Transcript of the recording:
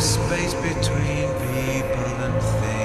space between people and things.